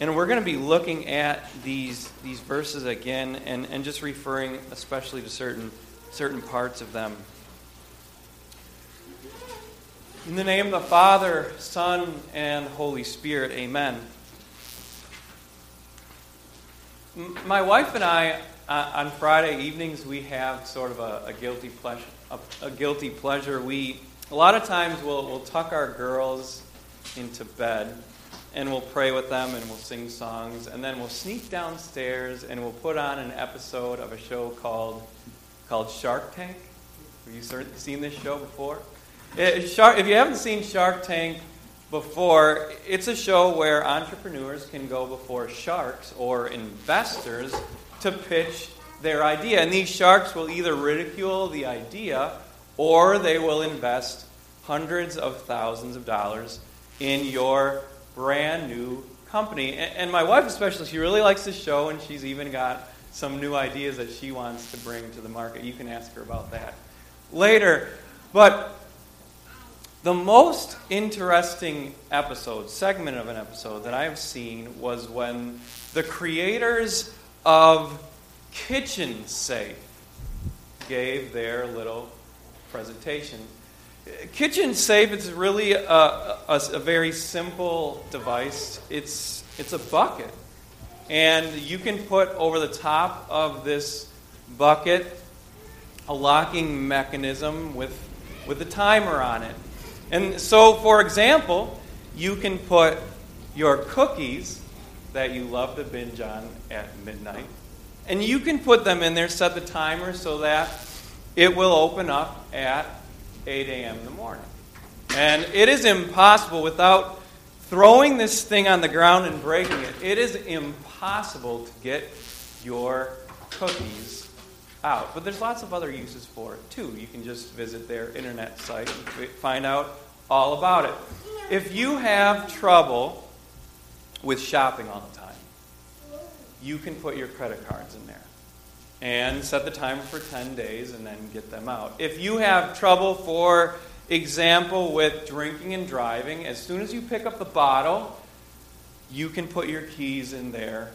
And we're going to be looking at these, these verses again and, and just referring especially to certain, certain parts of them. In the name of the Father, Son, and Holy Spirit, amen. My wife and I, uh, on Friday evenings, we have sort of a, a guilty pleasure. A, a, guilty pleasure. We a lot of times we'll, we'll tuck our girls into bed, and we'll pray with them, and we'll sing songs, and then we'll sneak downstairs and we'll put on an episode of a show called called Shark Tank. Have you seen this show before? It, Shark, if you haven't seen Shark Tank, before, it's a show where entrepreneurs can go before sharks or investors to pitch their idea. And these sharks will either ridicule the idea or they will invest hundreds of thousands of dollars in your brand new company. And my wife, especially, she really likes this show, and she's even got some new ideas that she wants to bring to the market. You can ask her about that later. But the most interesting episode, segment of an episode that I've seen was when the creators of Kitchen Safe gave their little presentation. Kitchen Safe is really a, a, a, very simple device. It's, it's a bucket. And you can put over the top of this bucket a locking mechanism with, with a timer on it. And so, for example, you can put your cookies that you love to binge on at midnight, and you can put them in there, set the timer so that it will open up at 8 a.m. in the morning. And it is impossible without throwing this thing on the ground and breaking it, it is impossible to get your cookies out. But there's lots of other uses for it too. You can just visit their internet site and find out all about it. If you have trouble with shopping all the time, you can put your credit cards in there and set the timer for 10 days and then get them out. If you have trouble, for example, with drinking and driving, as soon as you pick up the bottle, you can put your keys in there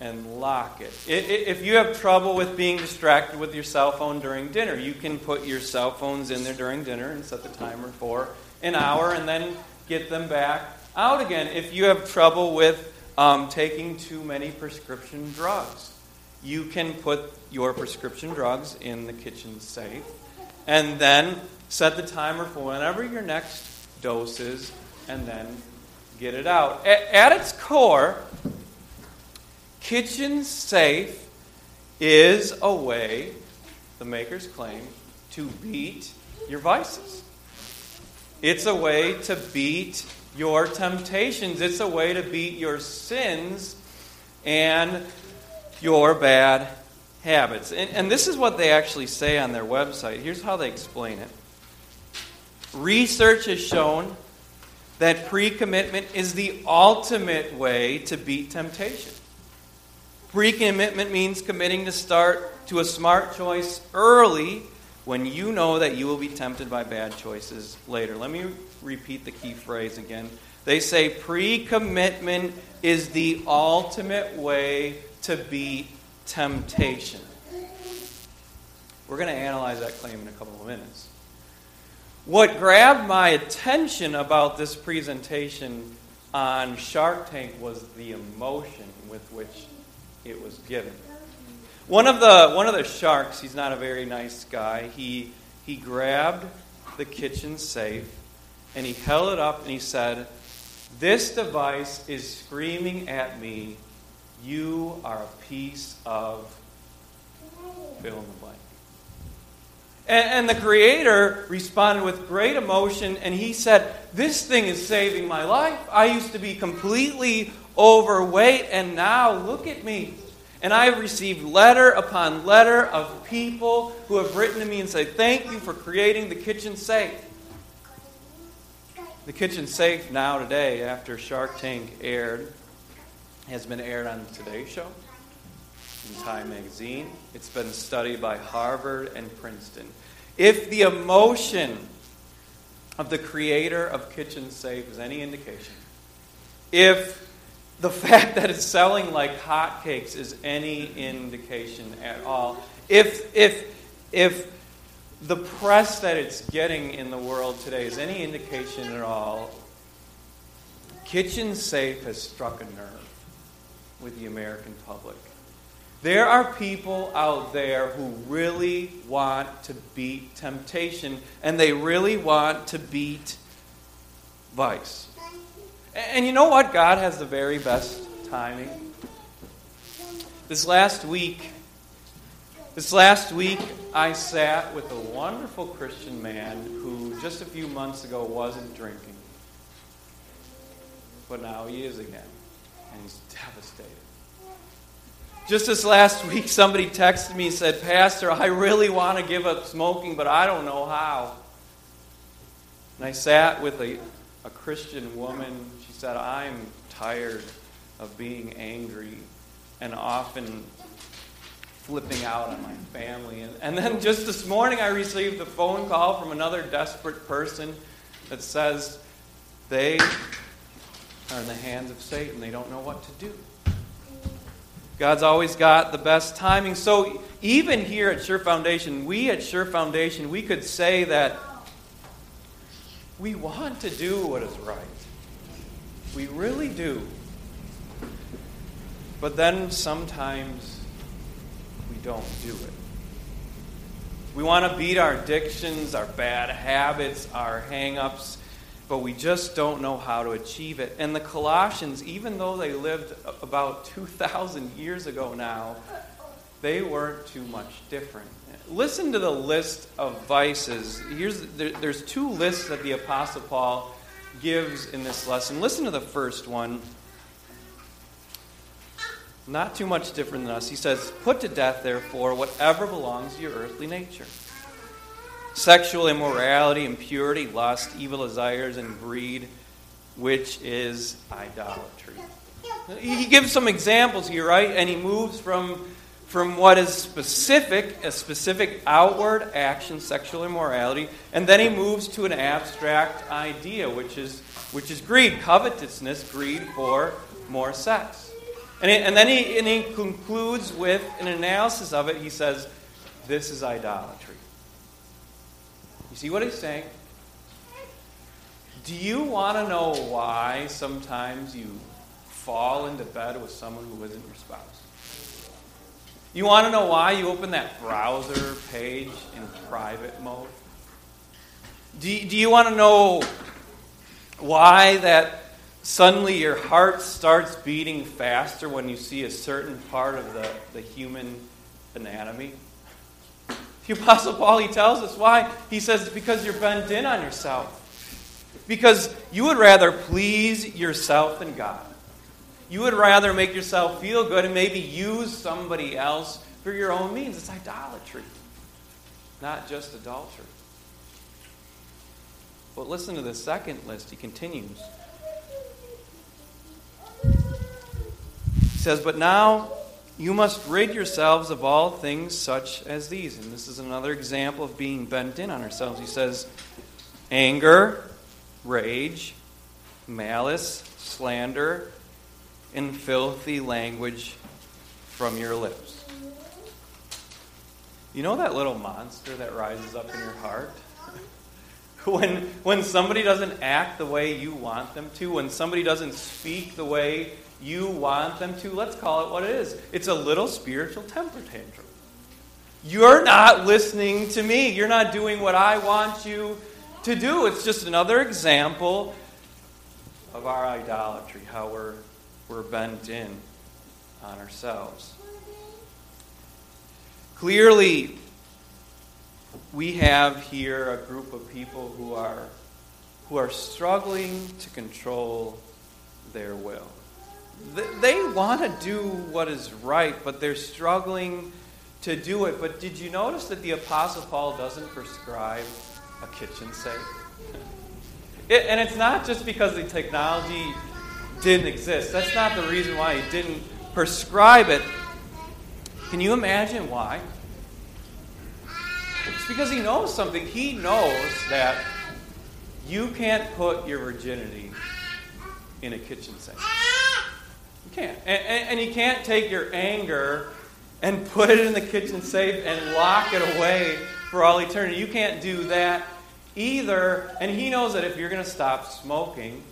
and lock it. If you have trouble with being distracted with your cell phone during dinner, you can put your cell phones in there during dinner and set the timer for an hour and then get them back out again. If you have trouble with um, taking too many prescription drugs, you can put your prescription drugs in the kitchen safe and then set the timer for whenever your next dose is and then get it out. At, at its core, Kitchen Safe is a way, the makers claim, to beat your vices. It's a way to beat your temptations. It's a way to beat your sins and your bad habits. And, and this is what they actually say on their website. Here's how they explain it Research has shown that pre commitment is the ultimate way to beat temptation. Pre commitment means committing to start to a smart choice early when you know that you will be tempted by bad choices later. Let me repeat the key phrase again. They say pre commitment is the ultimate way to be temptation. We're going to analyze that claim in a couple of minutes. What grabbed my attention about this presentation on Shark Tank was the emotion with which it was given. One of the one of the sharks, he's not a very nice guy. He he grabbed the kitchen safe and he held it up and he said, "This device is screaming at me, you are a piece of fill in the blank." And, and the Creator responded with great emotion and he said, This thing is saving my life. I used to be completely overweight, and now look at me. And I have received letter upon letter of people who have written to me and say, Thank you for creating the kitchen safe. The kitchen safe now, today, after Shark Tank aired, has been aired on the Today Show, in Time Magazine. It's been studied by Harvard and Princeton. If the emotion of the creator of Kitchen Safe is any indication, if the fact that it's selling like hotcakes is any indication at all. If, if, if the press that it's getting in the world today is any indication at all, Kitchen Safe has struck a nerve with the American public. There are people out there who really want to beat temptation, and they really want to beat vice. And you know what? God has the very best timing. This last week, this last week, I sat with a wonderful Christian man who just a few months ago wasn't drinking. But now he is again, and he's devastated. Just this last week, somebody texted me and said, Pastor, I really want to give up smoking, but I don't know how. And I sat with a, a Christian woman. She said, I'm tired of being angry and often flipping out on my family. And, and then just this morning, I received a phone call from another desperate person that says they are in the hands of Satan. They don't know what to do. God's always got the best timing. So even here at Sure Foundation, we at Sure Foundation, we could say that we want to do what is right. We really do. But then sometimes we don't do it. We want to beat our addictions, our bad habits, our hang ups but we just don't know how to achieve it. And the Colossians, even though they lived about 2,000 years ago now, they weren't too much different. Listen to the list of vices. Here's, there, there's two lists that the Apostle Paul gives in this lesson. Listen to the first one. Not too much different than us. He says, Put to death, therefore, whatever belongs to your earthly nature sexual immorality, impurity, lust, evil desires, and greed, which is idolatry. He gives some examples here, right? And he moves from, from what is specific, a specific outward action, sexual immorality, and then he moves to an abstract idea, which is, which is greed, covetousness, greed for more sex. And, it, and then he, and he concludes with an analysis of it. He says, This is idolatry. You see what he's saying? Do you want to know why sometimes you fall into bed with someone who isn't your spouse? You want to know why you open that browser page in private mode? Do do you want to know why that suddenly your heart starts beating faster when you see a certain part of the, the human anatomy? The Apostle Paul, he tells us why. He says it's because you're bent in on yourself. Because you would rather please yourself than God. You would rather make yourself feel good and maybe use somebody else for your own means. It's idolatry, not just adultery. But listen to the second list. He continues. He says, But now you must rid yourselves of all things such as these. And this is another example of being bent in on ourselves. He says, anger, rage, malice, slander, and filthy language from your lips. You know that little monster that rises up in your heart? when, when somebody doesn't act the way you want them to, when somebody doesn't speak the way you want them to, let's call it what it is. It's a little spiritual temper tantrum. You're not listening to me. You're not doing what I want you to do. It's just another example of our idolatry, how we're, we're bent in on ourselves. Clearly, we have here a group of people who are, who are struggling to control their will they want to do what is right, but they're struggling to do it. But did you notice that the Apostle Paul doesn't prescribe a kitchen sink? It, and it's not just because the technology didn't exist. That's not the reason why he didn't prescribe it. Can you imagine why? It's because he knows something. He knows that you can't put your virginity in a kitchen sink. Can't. And, and, and you can't take your anger and put it in the kitchen safe and lock it away for all eternity. You can't do that either. And he knows that if you're going to stop smoking,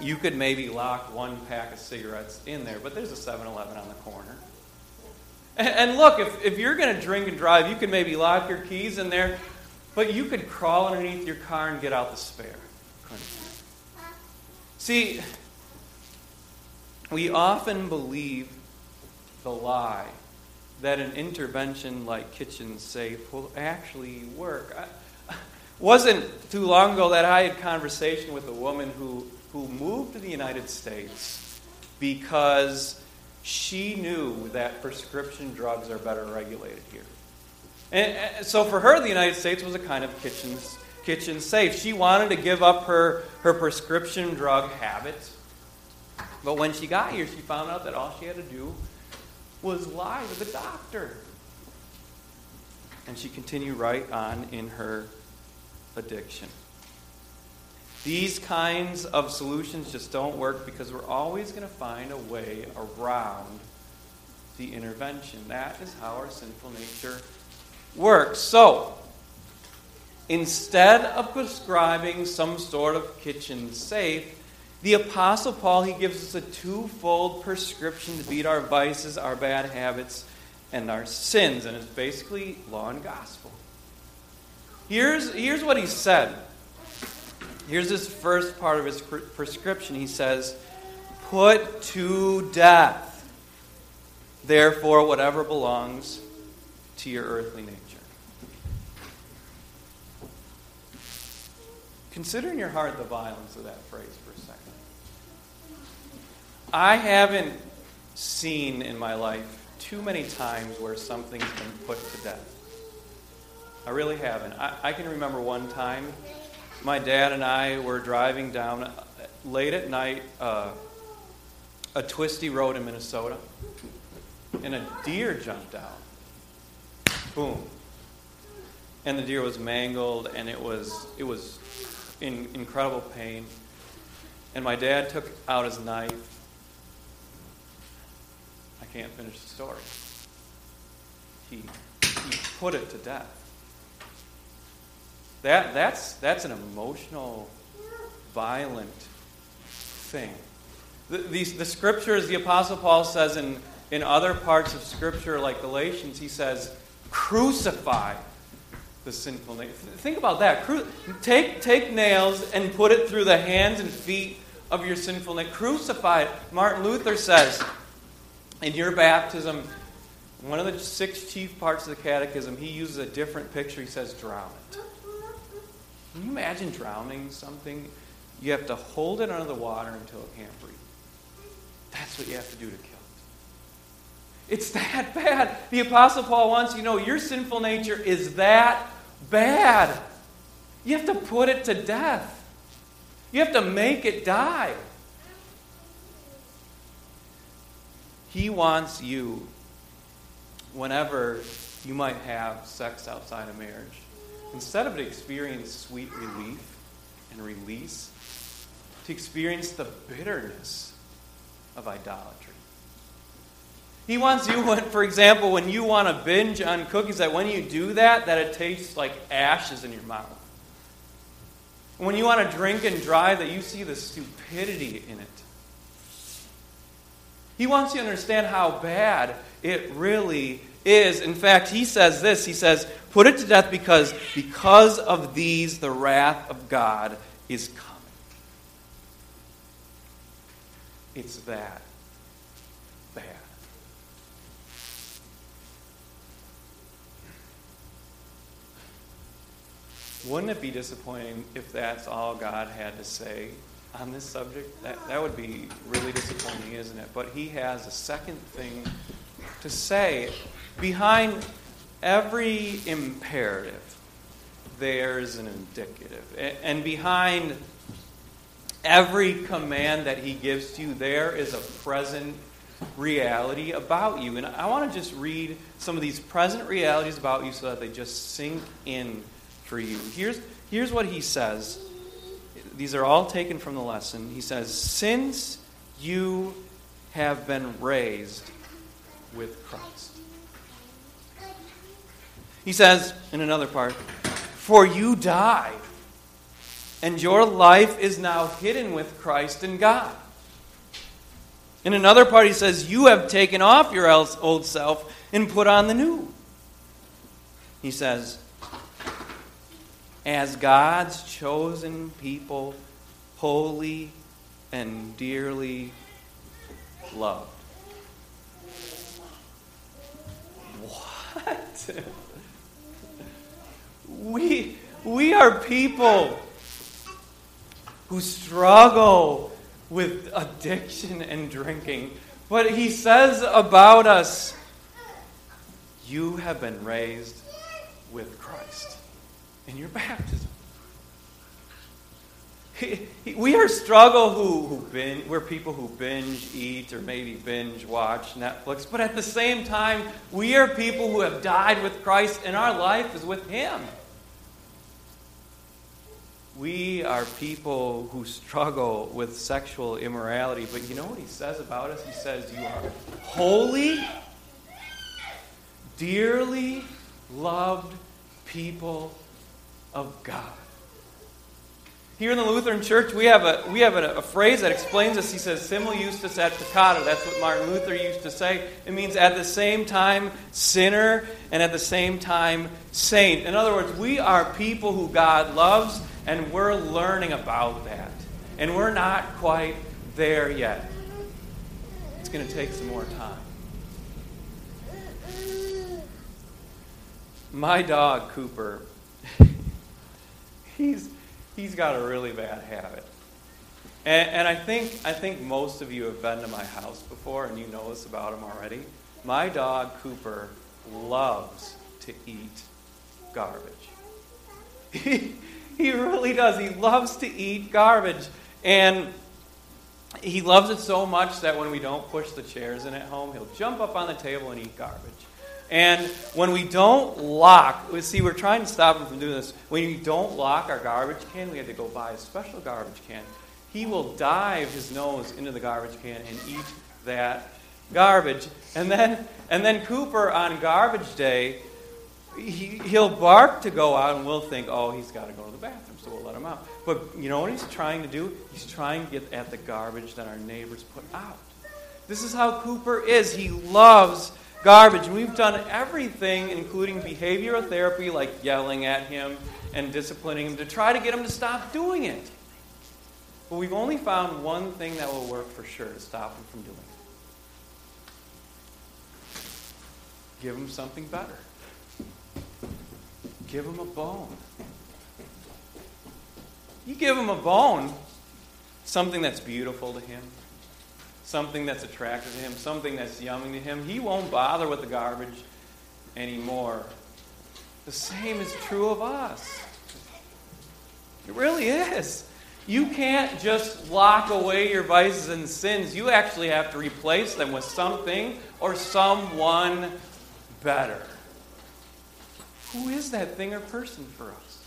you could maybe lock one pack of cigarettes in there, but there's a 7 Eleven on the corner. And, and look, if, if you're going to drink and drive, you could maybe lock your keys in there, but you could crawl underneath your car and get out the spare. See, we often believe the lie that an intervention like Kitchen Safe will actually work. I, wasn't too long ago that I had conversation with a woman who, who moved to the United States because she knew that prescription drugs are better regulated here. And, so for her, the United States was a kind of kitchen, kitchen safe. She wanted to give up her, her prescription drug habit. But when she got here, she found out that all she had to do was lie to the doctor. And she continued right on in her addiction. These kinds of solutions just don't work because we're always going to find a way around the intervention. That is how our sinful nature works. So, instead of prescribing some sort of kitchen safe, the Apostle Paul, he gives us a twofold prescription to beat our vices, our bad habits, and our sins. And it's basically law and gospel. Here's, here's what he said. Here's his first part of his prescription. He says, Put to death, therefore, whatever belongs to your earthly nature. Consider in your heart the violence of that phrase for a. I haven't seen in my life too many times where something's been put to death. I really haven't. I, I can remember one time my dad and I were driving down late at night uh, a twisty road in Minnesota, and a deer jumped out. Boom. And the deer was mangled, and it was it was in incredible pain. And my dad took out his knife I can't finish the story. He, he put it to death. That, that's, that's an emotional, violent thing. The, the, the scriptures, the Apostle Paul says in, in other parts of Scripture, like Galatians, he says, crucify the sinful nature. Think about that. Cru- take, take nails and put it through the hands and feet of your sinful nature. Crucify it. Martin Luther says, in your baptism, one of the six chief parts of the catechism, he uses a different picture. He says, drown it. Can you imagine drowning something? You have to hold it under the water until it can't breathe. That's what you have to do to kill it. It's that bad. The Apostle Paul wants you know your sinful nature is that bad. You have to put it to death. You have to make it die. He wants you, whenever you might have sex outside of marriage, instead of to experience sweet relief and release, to experience the bitterness of idolatry. He wants you, when, for example, when you want to binge on cookies, that when you do that, that it tastes like ashes in your mouth. When you want to drink and drive, that you see the stupidity in it. He wants you to understand how bad it really is. In fact, he says this He says, Put it to death because, because of these, the wrath of God is coming. It's that bad. Wouldn't it be disappointing if that's all God had to say on this subject, that, that would be really disappointing, isn't it? But he has a second thing to say. Behind every imperative, there's an indicative. And behind every command that he gives to you, there is a present reality about you. And I want to just read some of these present realities about you so that they just sink in for you. Here's, here's what he says these are all taken from the lesson. He says, Since you have been raised with Christ. He says in another part, For you died, and your life is now hidden with Christ in God. In another part, he says, You have taken off your old self and put on the new. He says, As God's chosen people, holy and dearly loved. What? we, we are people who struggle with addiction and drinking. But he says about us, you have been raised with Christ in your baptism. We are struggle who, who binge, we're people who binge eat or maybe binge watch Netflix, but at the same time, we are people who have died with Christ and our life is with Him. We are people who struggle with sexual immorality, but you know what He says about us? He says, You are holy, dearly loved people of God. Here in the Lutheran Church, we have a, we have a, a, phrase that explains this. He says, Simul justus et peccator. That's what Martin Luther used to say. It means at the same time sinner and at the same time saint. In other words, we are people who God loves, and we're learning about that. And we're not quite there yet. It's going to take some more time. My dog, Cooper, he's he's got a really bad habit. And, and, I think I think most of you have been to my house before and you know this about him already. My dog Cooper loves to eat garbage. He, he really does. He loves to eat garbage. And he loves it so much that when we don't push the chairs in at home, he'll jump up on the table and eat garbage. And when we don't lock, we see, we're trying to stop him from doing this. When we don't lock our garbage can, we have to go buy a special garbage can. He will dive his nose into the garbage can and eat that garbage. And then, and then Cooper on garbage day, he, he'll bark to go out, and we'll think, oh, he's got to go to the bathroom, so we'll let him out. But you know what he's trying to do? He's trying to get at the garbage that our neighbors put out. This is how Cooper is. He loves garbage. We've done everything, including behavioral therapy, like yelling at him and disciplining him, to try to get him to stop doing it. But we've only found one thing that will work for sure to stop him from doing it. Give him something better. Give him a bone. You give him a bone, something that's beautiful to him, something that's attractive to him, something that's yummy to him, he won't bother with the garbage anymore. The same is true of us. It really is. You can't just lock away your vices and sins. You actually have to replace them with something or someone better. Who is that thing or person for us?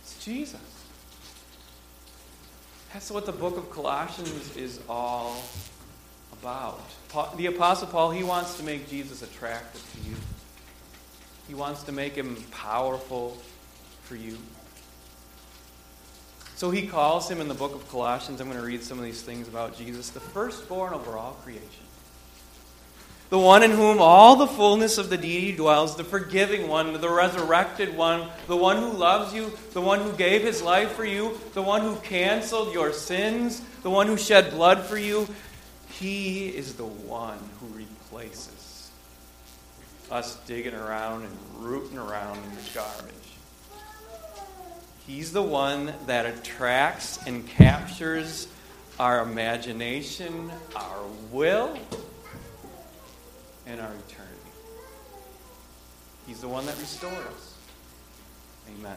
It's Jesus. That's what the book of Colossians is all about. The Apostle Paul, he wants to make Jesus attractive to you, he wants to make him powerful for you. So he calls him in the book of Colossians. I'm going to read some of these things about Jesus the firstborn over all creation the one in whom all the fullness of the deity dwells, the forgiving one, the resurrected one, the one who loves you, the one who gave his life for you, the one who canceled your sins, the one who shed blood for you. He is the one who replaces us digging around and rooting around in the garbage. He's the one that attracts and captures our imagination, our will, and our eternity. He's the one that restores. Amen.